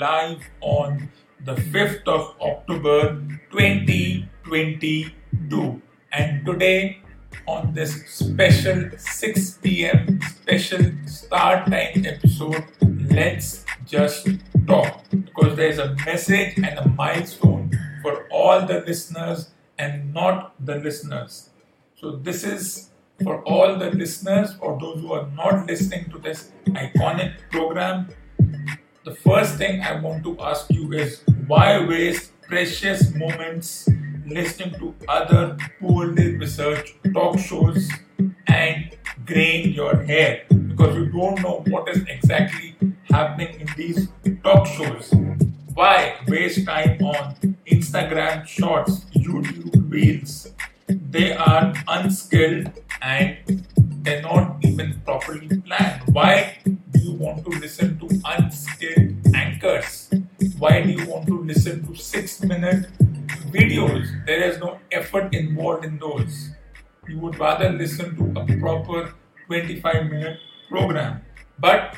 live on the 5th of October 2022. And today, on this special 6 pm special start time episode, let's just talk because there's a message and a milestone for all the listeners and not the listeners. So, this is for all the listeners or those who are not listening to this iconic program, the first thing I want to ask you is why waste precious moments listening to other poorly researched talk shows and grain your hair because you don't know what is exactly happening in these talk shows. Why waste time on Instagram shorts, YouTube reels? They are unskilled and they're not even properly planned. Why do you want to listen listen to six minute videos? There is no effort involved in those. You would rather listen to a proper 25 minute program. But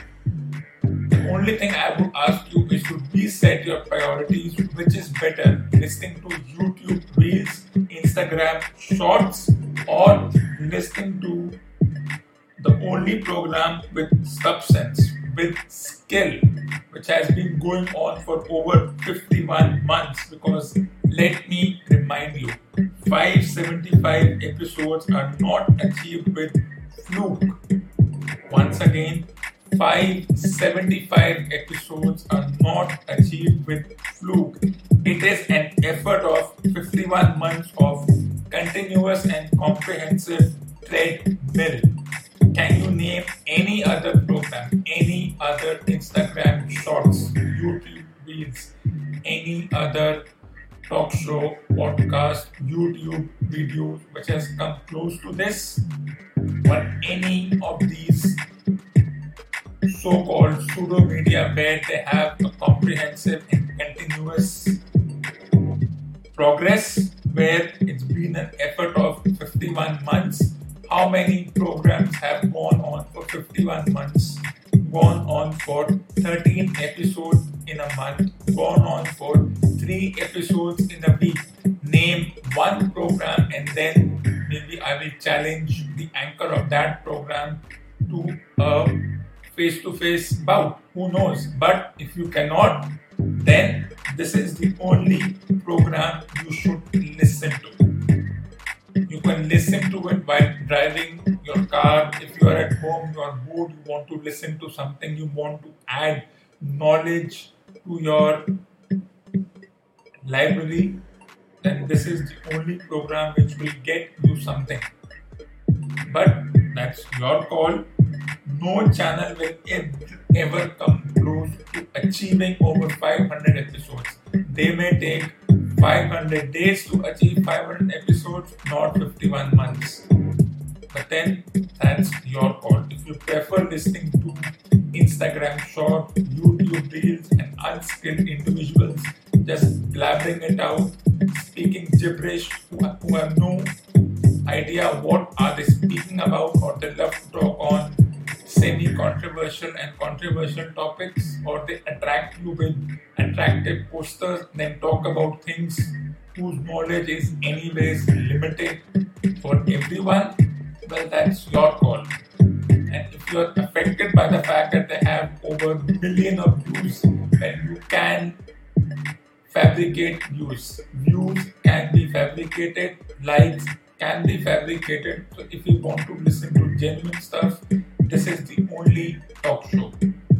the only thing I would ask you is to reset your priorities, which is better, listening to YouTube Reels, Instagram Shorts, or listening to the only program with substance, with skill, which has been going on for over 51 months. Because let me remind you, 575 episodes are not achieved with fluke. Once again, 575 episodes are not achieved with fluke. It is an effort of 51 months of continuous and comprehensive treadmill. Show, podcast, YouTube videos which has come close to this? But any of these so-called pseudo media where they have a comprehensive and continuous progress where it's been an effort of 51 months how many programs have gone on for 51 months gone on for 13 episodes in a month gone on for 3 episodes in a week name one program and then maybe i will challenge the anchor of that program to a face to face bout. Who knows? But if you cannot, then this is the only program you should listen to. You can listen to it while driving your car. If you are at home, you are bored, you want to listen to something, you want to add knowledge to your library, then this is the only program which will get you something. But that's your call no channel will ever come close to achieving over 500 episodes. They may take 500 days to achieve 500 episodes, not 51 months. But then that's your call. If you prefer listening to Instagram short, YouTube reels, and unskilled individuals just blabbering it out, speaking gibberish, who, have no idea what are they speaking about or they love to talk on semi-controversial and controversial topics or they attract you with attractive posters then talk about things whose knowledge is anyways limited for everyone well that's your call and if you're affected by the fact that they have over a million of views then you can fabricate views views can be fabricated likes can be fabricated so if you want to listen to genuine stuff this is the only talk show.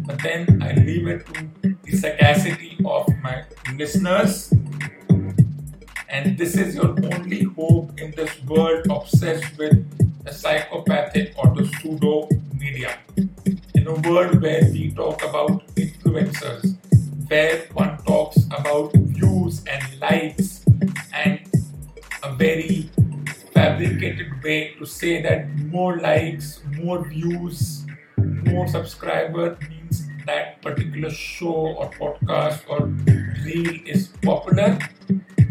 But then I leave it to the sagacity of my listeners. And this is your only hope in this world obsessed with the psychopathic or the pseudo media. In a world where we talk about influencers, where one talks about views and likes and a very fabricated way to say that more likes, more views, more subscribers means that particular show or podcast or reel is popular.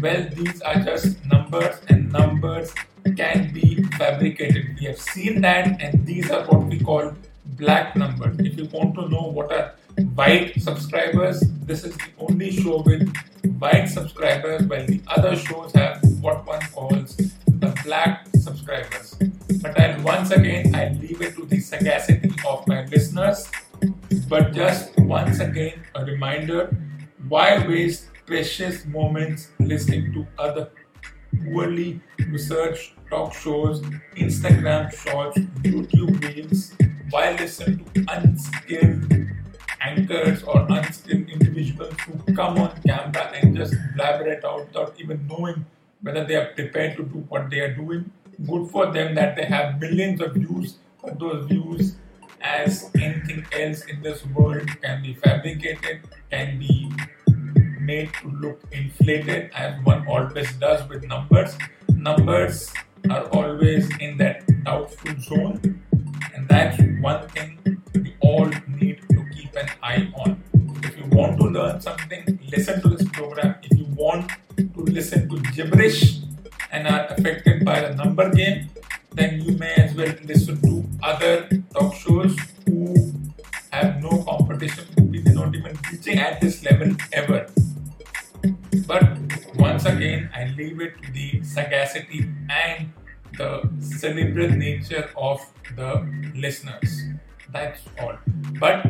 Well, these are just numbers, and numbers can be fabricated. We have seen that, and these are what we call black numbers. If you want to know what are white subscribers. This is the only show with white subscribers, while the other shows have what one calls the black subscribers. But I'll once again I'll leave it to the sagacity of my listeners. But just once again a reminder why waste precious moments listening to other poorly researched talk shows, Instagram shorts, YouTube reels, while listening to unskilled anchors or unskilled individuals who come on camera and just blabber it out without even knowing whether they are prepared to do what they are doing. Good for them that they have millions of views, but those views, as anything else in this world, can be fabricated, can be made to look inflated, as one always does with numbers. Numbers are always in that doubtful zone, and that's one thing we all need to keep an eye on. If you want to learn something, listen to this program. If you want to listen to gibberish and are affected by the number game, then you may as well listen to other talk shows sagacity and the cerebral nature of the listeners. That's all. But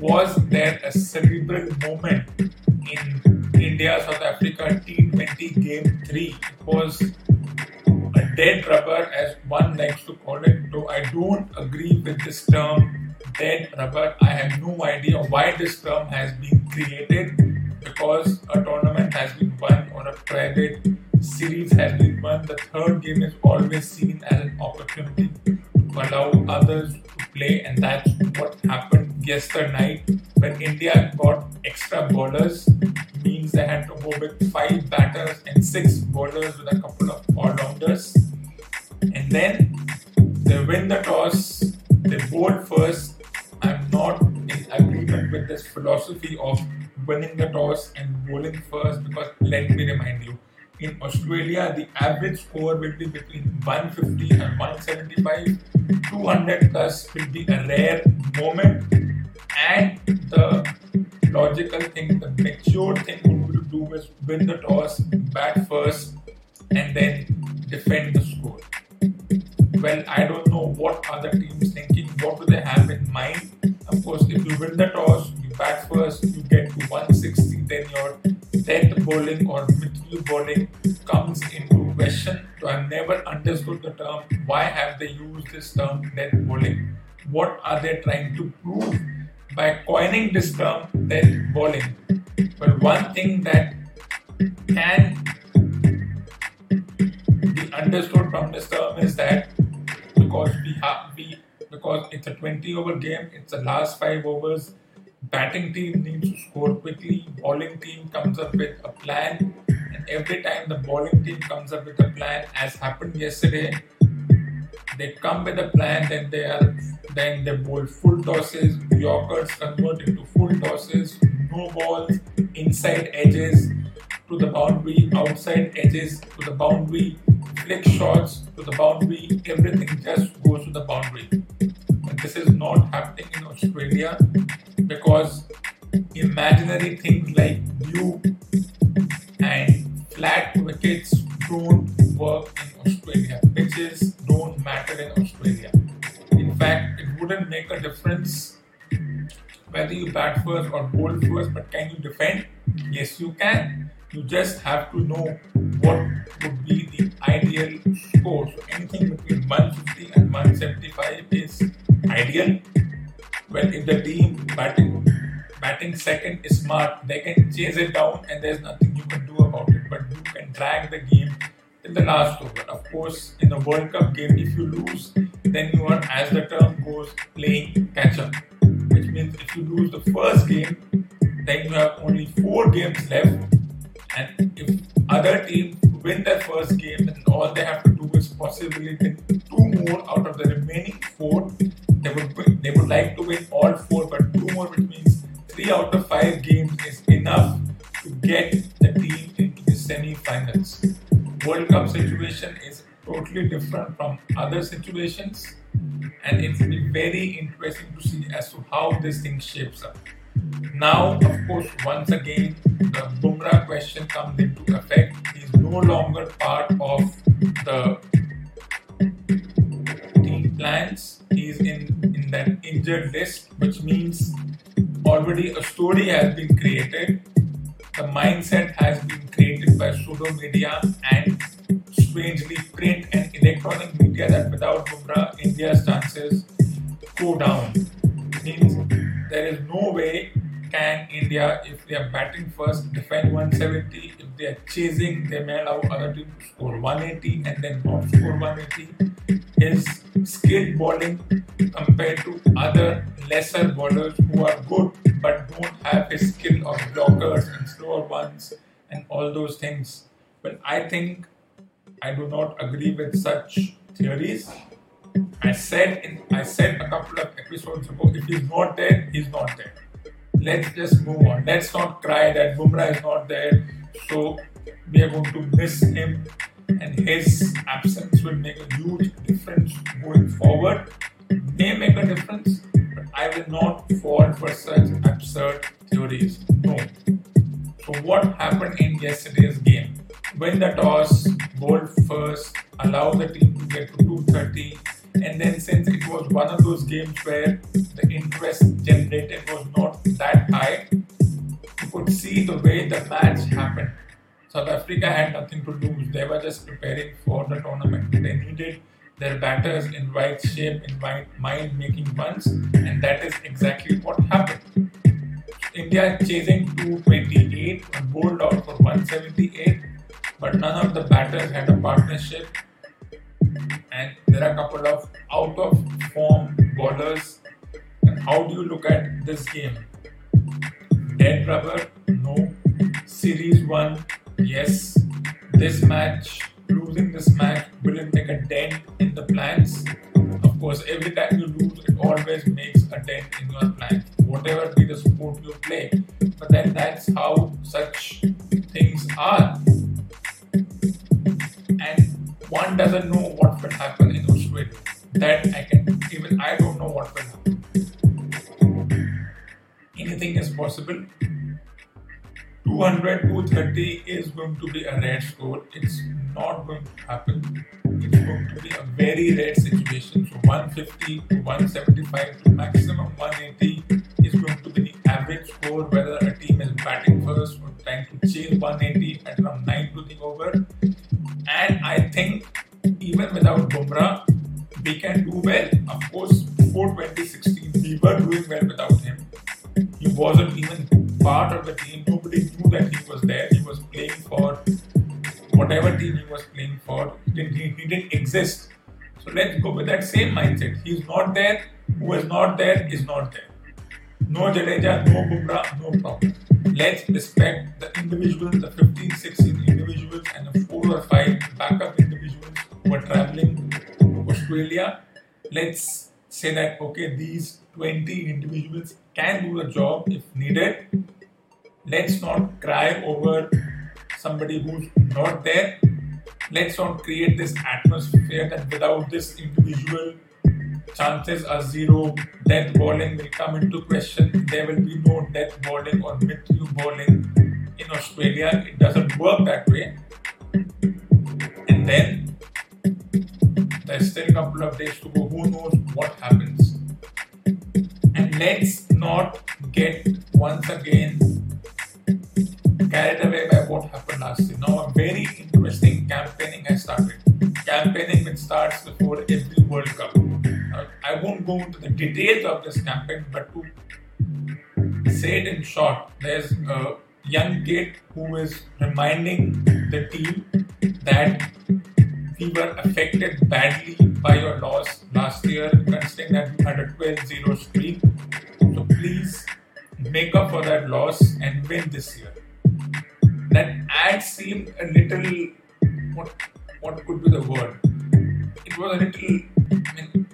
was there a cerebral moment in India South Africa T20 Game 3? It was a dead rubber, as one likes to call it, though I don't agree with this term dead rubber. I have no idea why this term has been created because a tournament has been won on a private series has been won. The third game is always seen as an opportunity to allow others to play, and that's what happened yesterday night when India got extra bowlers. Means they had to go with five batters and six bowlers with a couple of all-rounders, and then they win the toss. They bowl first. I'm not in agreement with this philosophy of winning the toss and bowling first because let me remind you in Australia, the average score will be between 150 and 175. 200 plus will be a rare moment. And the logical thing, the mature thing be to do is win the toss, bat first, and then defend the score. Well, I don't know what other teams thinking. What do they have in mind? Of course, if you win the toss, you bat first, understood the term. Why have they used this term death bowling? What are they trying to prove by coining this term death bowling? Well, one thing that can be understood from this term is that because we have we because it's a 20 over game, it's the last five overs batting team needs to score quickly, bowling team comes up with a plan, and every time the bowling team comes up with a plan, as happened yesterday, they come with a plan, then they are then they bowl full tosses, Yorkers convert into full tosses, no balls, inside edges to the boundary, outside edges to the boundary, flick shots to the boundary, everything just goes to the boundary. And this is not happening in Australia because imaginary things like view and flat wickets don't work in Australia. Pitches don't matter in Australia. In fact, it wouldn't make a difference whether you bat first or bowl first, but can you defend? Yes, you can. You just have to know what would be the ideal score. So anything between 150 and 175 is ideal. Well, if the team batting batting second is smart, they can chase it down and there's nothing you can do about it. But you can drag the game in the last over. Of course, in a World Cup game, if you lose, then you are, as the term goes, playing catch up. Which means if you lose the first game, then you have only four games left. And if other team win their first game, then all they have to do is possibly win two more out of the remaining four. Like to win all four, but two more, which means three out of five games is enough to get the team into the semi-finals. World Cup situation is totally different from other situations. and it will be very interesting to see as to how this thing shapes up. Now, of course, once again, the Bumrah question comes into effect. He's no longer part of the team plans. He's in, in that injured list, which means already a story has been created. The mindset has been created by pseudo media and strangely print and electronic media that without Bumrah, India's chances go down. Means there is no way can India, if they are batting first, defend 170. If they are chasing, they may allow other team to score 180 and then not score 180. His skilled bowling compared to other lesser bowlers who are good but don't have his skill of blockers and slower ones and all those things. But I think I do not agree with such theories. I said in, I said a couple of episodes ago, if he's not there, he's not there let's just move on. Let's not cry that Bumrah is not there. So we are going to miss him, and his absence will make a huge difference going forward. May make a difference, but I will not fall for such absurd theories. No. So what happened in yesterday's game? Win the toss, bowl first, allow the team to get to 230 and then since it was one of those games where the interest generated was not that high, you could see the way the match happened. South Africa had nothing to lose. They were just preparing for the tournament. They needed their batters in right shape, in right mind making runs, and that is exactly what happened. India chasing 228 and bowled out for 178, but none of the batters had a partnership and there are a couple of out of form bowlers. And how do you look at this game? Dead rubber? No. Series one? Yes. This match, losing this match, will make a dent in the plans? Of course, every time you lose, it always makes a dent in your plans, whatever be the sport you play. But then that's how such things are. And one doesn't know what will happen in Australia. That I can even I don't know what will happen. Anything is possible. 200 230 is going to be a rare score. It's not going to happen. It's going to be a very rare situation. So 150 to 175 to maximum 180 is going to be the average score, whether same mindset. He's not there. Who is not there is not there. No Jadeja, no Bumrah, no problem. Let's respect the individuals, the 15, 16 individuals, and the 4 or 5 backup individuals who are traveling to Australia. Let's say that, okay, these 20 individuals can do the job if needed. Let's not cry over somebody who's not there. Let's not create this atmosphere that without this individual, chances are zero. Death bowling will come into question. There will be no death bowling or mid-through bowling in Australia. It doesn't work that way. And then there's still a couple of days to go. Who knows what happens? And let's not get once again carried away by what happened last year. Now, a very interesting campaigning has started. Campaigning which starts before every World Cup. I won't go into the details of this campaign, but to say it in short, there's a young kid who is reminding the team that we were affected badly by your loss last year, considering that we had a 12 0 streak. So please make up for that loss and win this year. That ad seemed a little what what could be the word? It was a little I mean,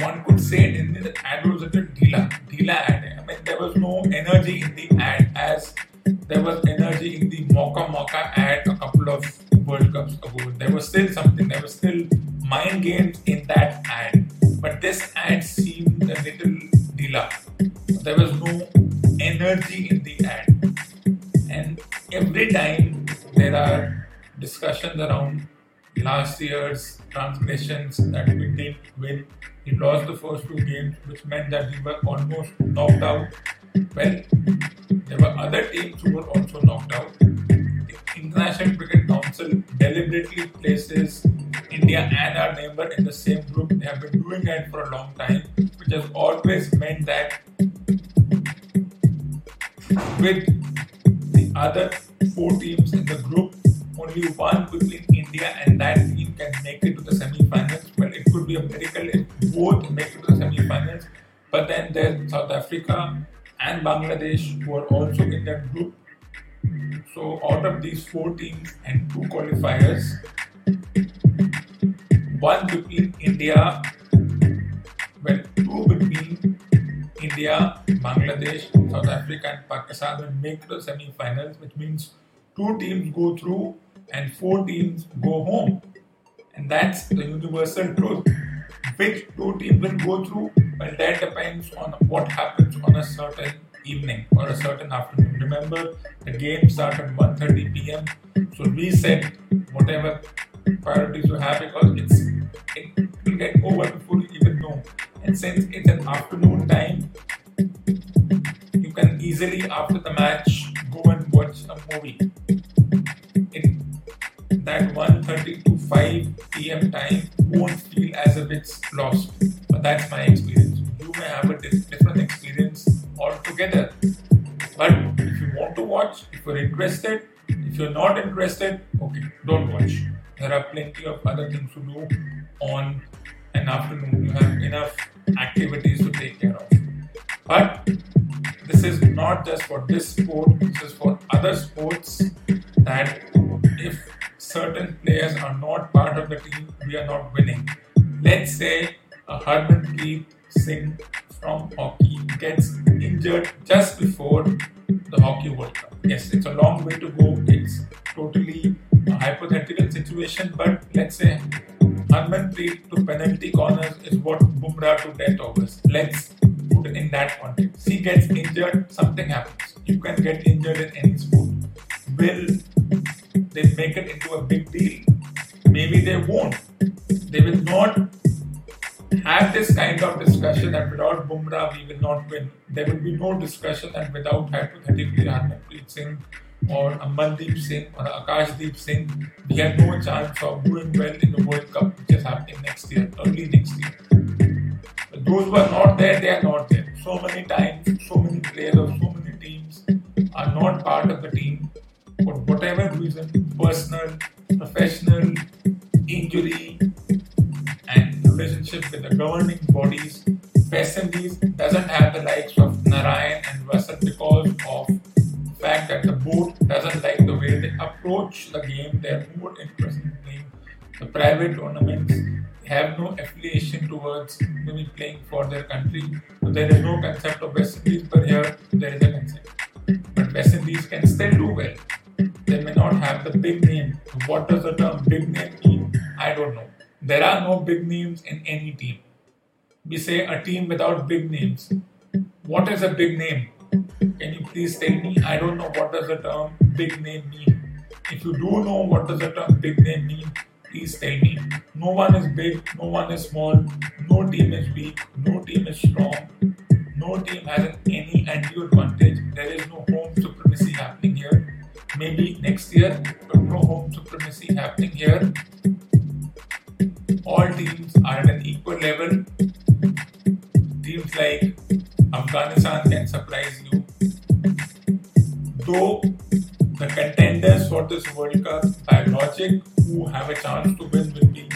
one could say in the ad was a little dhila, dhila ad. I mean, there was no energy in the ad as there was energy in the Mauka Mauka ad a couple of World Cups ago. There was still something, there was still mind games in that ad, but this ad seemed a little dila. There was no energy in the ad. Every time there are discussions around last year's transgressions that we did win. We lost the first two games, which meant that we were almost knocked out. Well, there were other teams who were also knocked out. The International Cricket Council deliberately places India and our neighbor in the same group. They have been doing that for a long time, which has always meant that with other four teams in the group, only one between India and that team can make it to the semi-finals. Well, it could be a miracle if both make it to the semi-finals. But then there's South Africa and Bangladesh who are also in that group. So out of these four teams and two qualifiers, one between India, well, two between India, Bangladesh, South Africa, and Pakistan will make the semi-finals, which means two teams go through and four teams go home. And that's the universal truth. Which two teams will go through? Well, that depends on what happens on a certain evening or a certain afternoon. Remember, the game starts at 1.30 p.m. So we said whatever priorities you have because it's it will get over before you even know. Since it's an afternoon time, you can easily after the match go and watch a movie In that 1.30 to 5 p.m. time won't feel as if it's lost. But that's my experience. You may have a different experience altogether. But if you want to watch, if you're interested, if you're not interested, okay, don't watch. There are plenty of other things to do on an afternoon. You uh, have enough activities to take care of. But this is not just for this sport, this is for other sports that if certain players are not part of the team, we are not winning. Let's say uh, a Harmanpreet Singh from hockey gets injured just before the Hockey World Cup. Yes, it's a long way to go. It's totally a hypothetical situation, but let's say Harmanpreet to penalty corners is what Bumrah to death overs. Let's put in that context. He gets injured, something happens. You can get injured in any sport. Will they make it into a big deal. Maybe they won't. They will not have this kind of discussion and without Bumrah we will not win. There will be no discussion and without hypothetically Harmanpreet Singh or Amandeep Singh or Akashdeep Singh, we have no chance of doing well in the World Cup which is happening next year, early next year. But those who are not there, they are not there. So many times, so many players of so many teams are not part of the team for whatever reason, personal, professional, injury, and relationship with the governing bodies, West Indies doesn't have the likes of Narayan and Vasant because of fact that the board doesn't like the way they approach the game. They're more interested in playing the private tournaments. They have no affiliation towards maybe playing for their country. So there is no concept of West Indies, but here there is a concept. But West Indies can still do well they may not have the big name. What does the term big name mean? I don't know. There are no big names in any team. We say a team without big names. What is a big name? Can you please tell me? I don't know what does the term big name mean. If you do know what does the term big name mean, please tell me. No one is big, no one is small, no team is weak, no team is strong, no team has any undue advantage. There is no home supremacy happening here maybe next year, but no home supremacy happening here. All teams are at an equal level. Teams like Afghanistan can surprise Though the contenders for this World Cup by logic who have a chance to win will be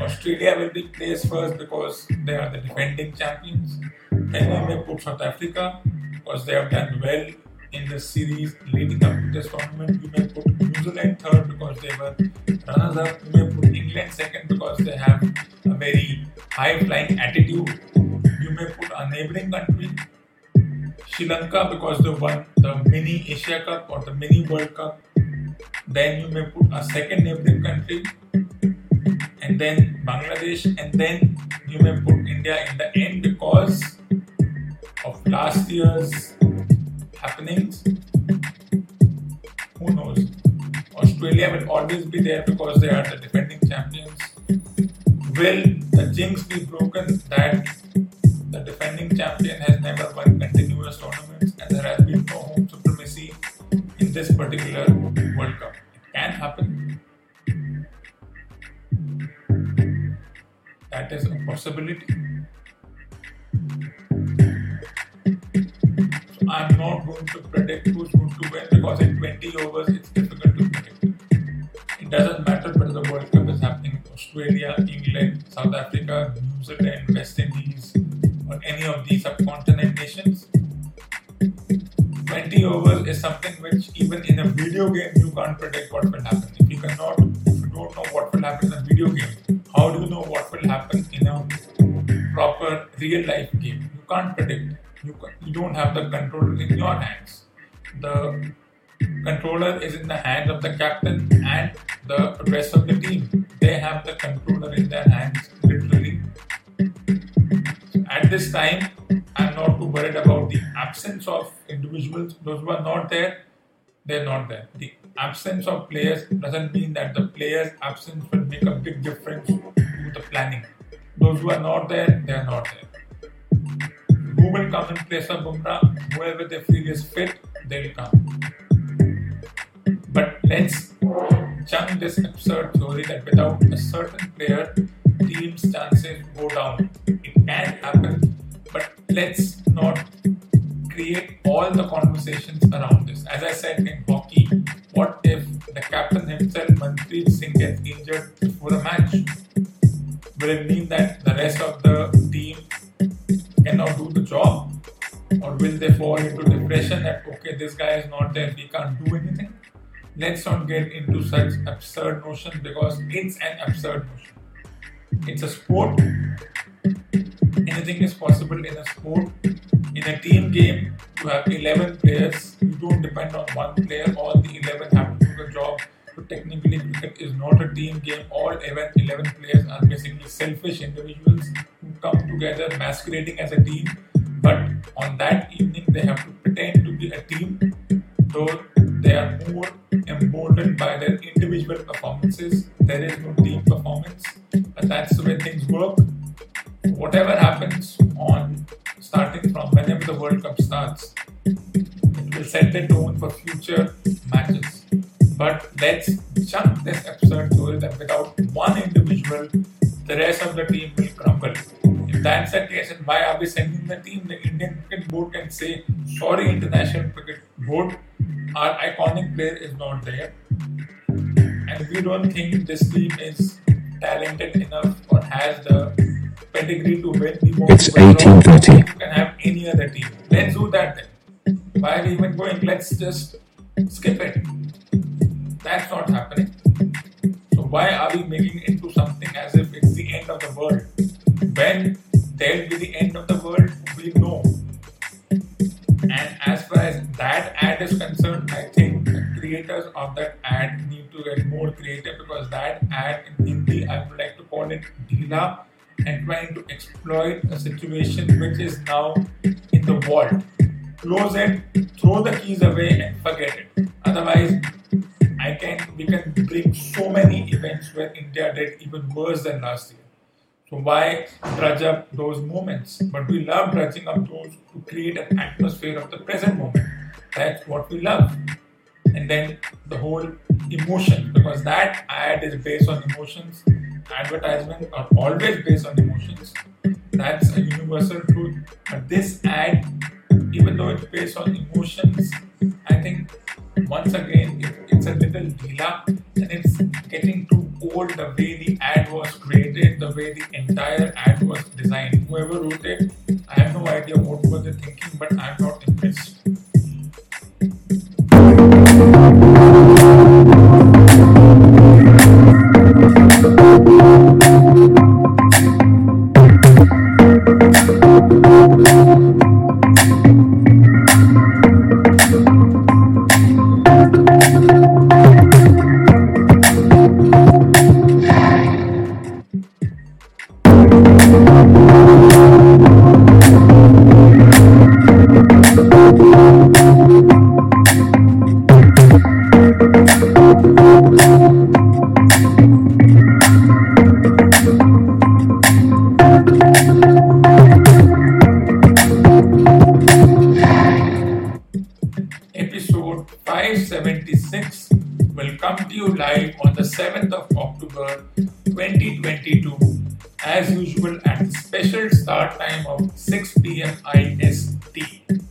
Australia will be placed first because they are the defending champions. Then we may put South Africa because they have done well in the series leading up to this tournament. You may put New Zealand third because they were runners up. You may put England second because they have a very high flying attitude. You may put a neighboring country, Sri Lanka, because they won the mini Asia Cup or the mini World Cup. Then you may put a second neighboring country, and then Bangladesh, and then you may put India in the end because of last year's happenings. Who knows? Australia will always be there because they are the defending champions. Will the jinx be broken that the defending champion has never won has been no home supremacy in this particular World Cup? It can happen. That is a possibility. So I'm not going to predict who's going to win because in 20 overs it's difficult to predict. It doesn't matter whether the World Cup is happening in Australia, England, South Africa, New Zealand, West Indies, or any of these subcontinent nations. 20 overs is something which even in a video game you can't predict what will happen. If you cannot, if you don't know what will happen in a video game, how do you know what will happen in a proper real life game? You can't predict. You, you don't have the control in your hands. The controller is in the hands of the captain and the rest of the team. They have the controller in their hands, literally. At this time, absence of individuals. Those who are not there, they're not there. The absence of players doesn't mean that the players' absence will make a big difference to the planning. Those who are not there, they are not there. Who will come in place of Bumrah? Whoever they feel is fit, they'll come. But let's chunk this absurd theory that without a certain player, team's chances go down. It can happen, but let's not create all the conversations around this. As I said in hockey, what if the captain himself, Manpreet Singh, gets injured before a match? Will it mean that the rest of the team cannot do the job? Or will they fall into depression that, okay, this guy is not there, we can't do anything? Let's not get into such absurd notions because it's an absurd notion. It's a sport. Anything is possible in a sport. In a team game, you have 11 players. You don't depend on one player. All the 11 have to do the job. So technically, cricket is not a team game. All 11, 11 players are basically selfish individuals who come together masquerading as a team. But on that evening, they have to pretend to be a team, though they are more emboldened by their individual performances. There is no team performance, but that's the way things work. Whatever happens on starting from whenever the World Cup starts, it will set the tone for future matches. But let's jump this absurd story that without one individual, the rest of the team will crumble. If that's the case, and why are we sending the team? The Indian Cricket Board can say, sorry, International Cricket Board, our iconic player is not there. And we don't think this team is talented enough or has the pedigree to win the most. It's 18:30. You can have any other team. Let's do that then. Why are we even going? Let's just skip it. That's not happening. So why are we making it into something as if it's the end of the world? When there'll be the end of the world, we know. And as far as that ad is concerned, I think creators of that ad need to get more creative because that ad in Hindi, I would like to call it Dila and trying to exploit a situation which is now in the vault. Close it, throw the keys away, and forget it. Otherwise, I can we can bring so many events where India did even worse than last year. So why drudge up those moments? But we love drudging up those to create an atmosphere of the present moment. That's what we love. And then the whole emotion, because that ad is based on emotions. Advertisements are always based on emotions. That's a universal truth. But this ad, even though it's based on emotions, I think once again it, it's a little deela and it's getting too old the way the ad was created, the way the entire ad was designed. Whoever wrote it, I have no idea what were they thinking, but I'm not on the 7th of October 2022 as usual at the special start time of 6 pm IST.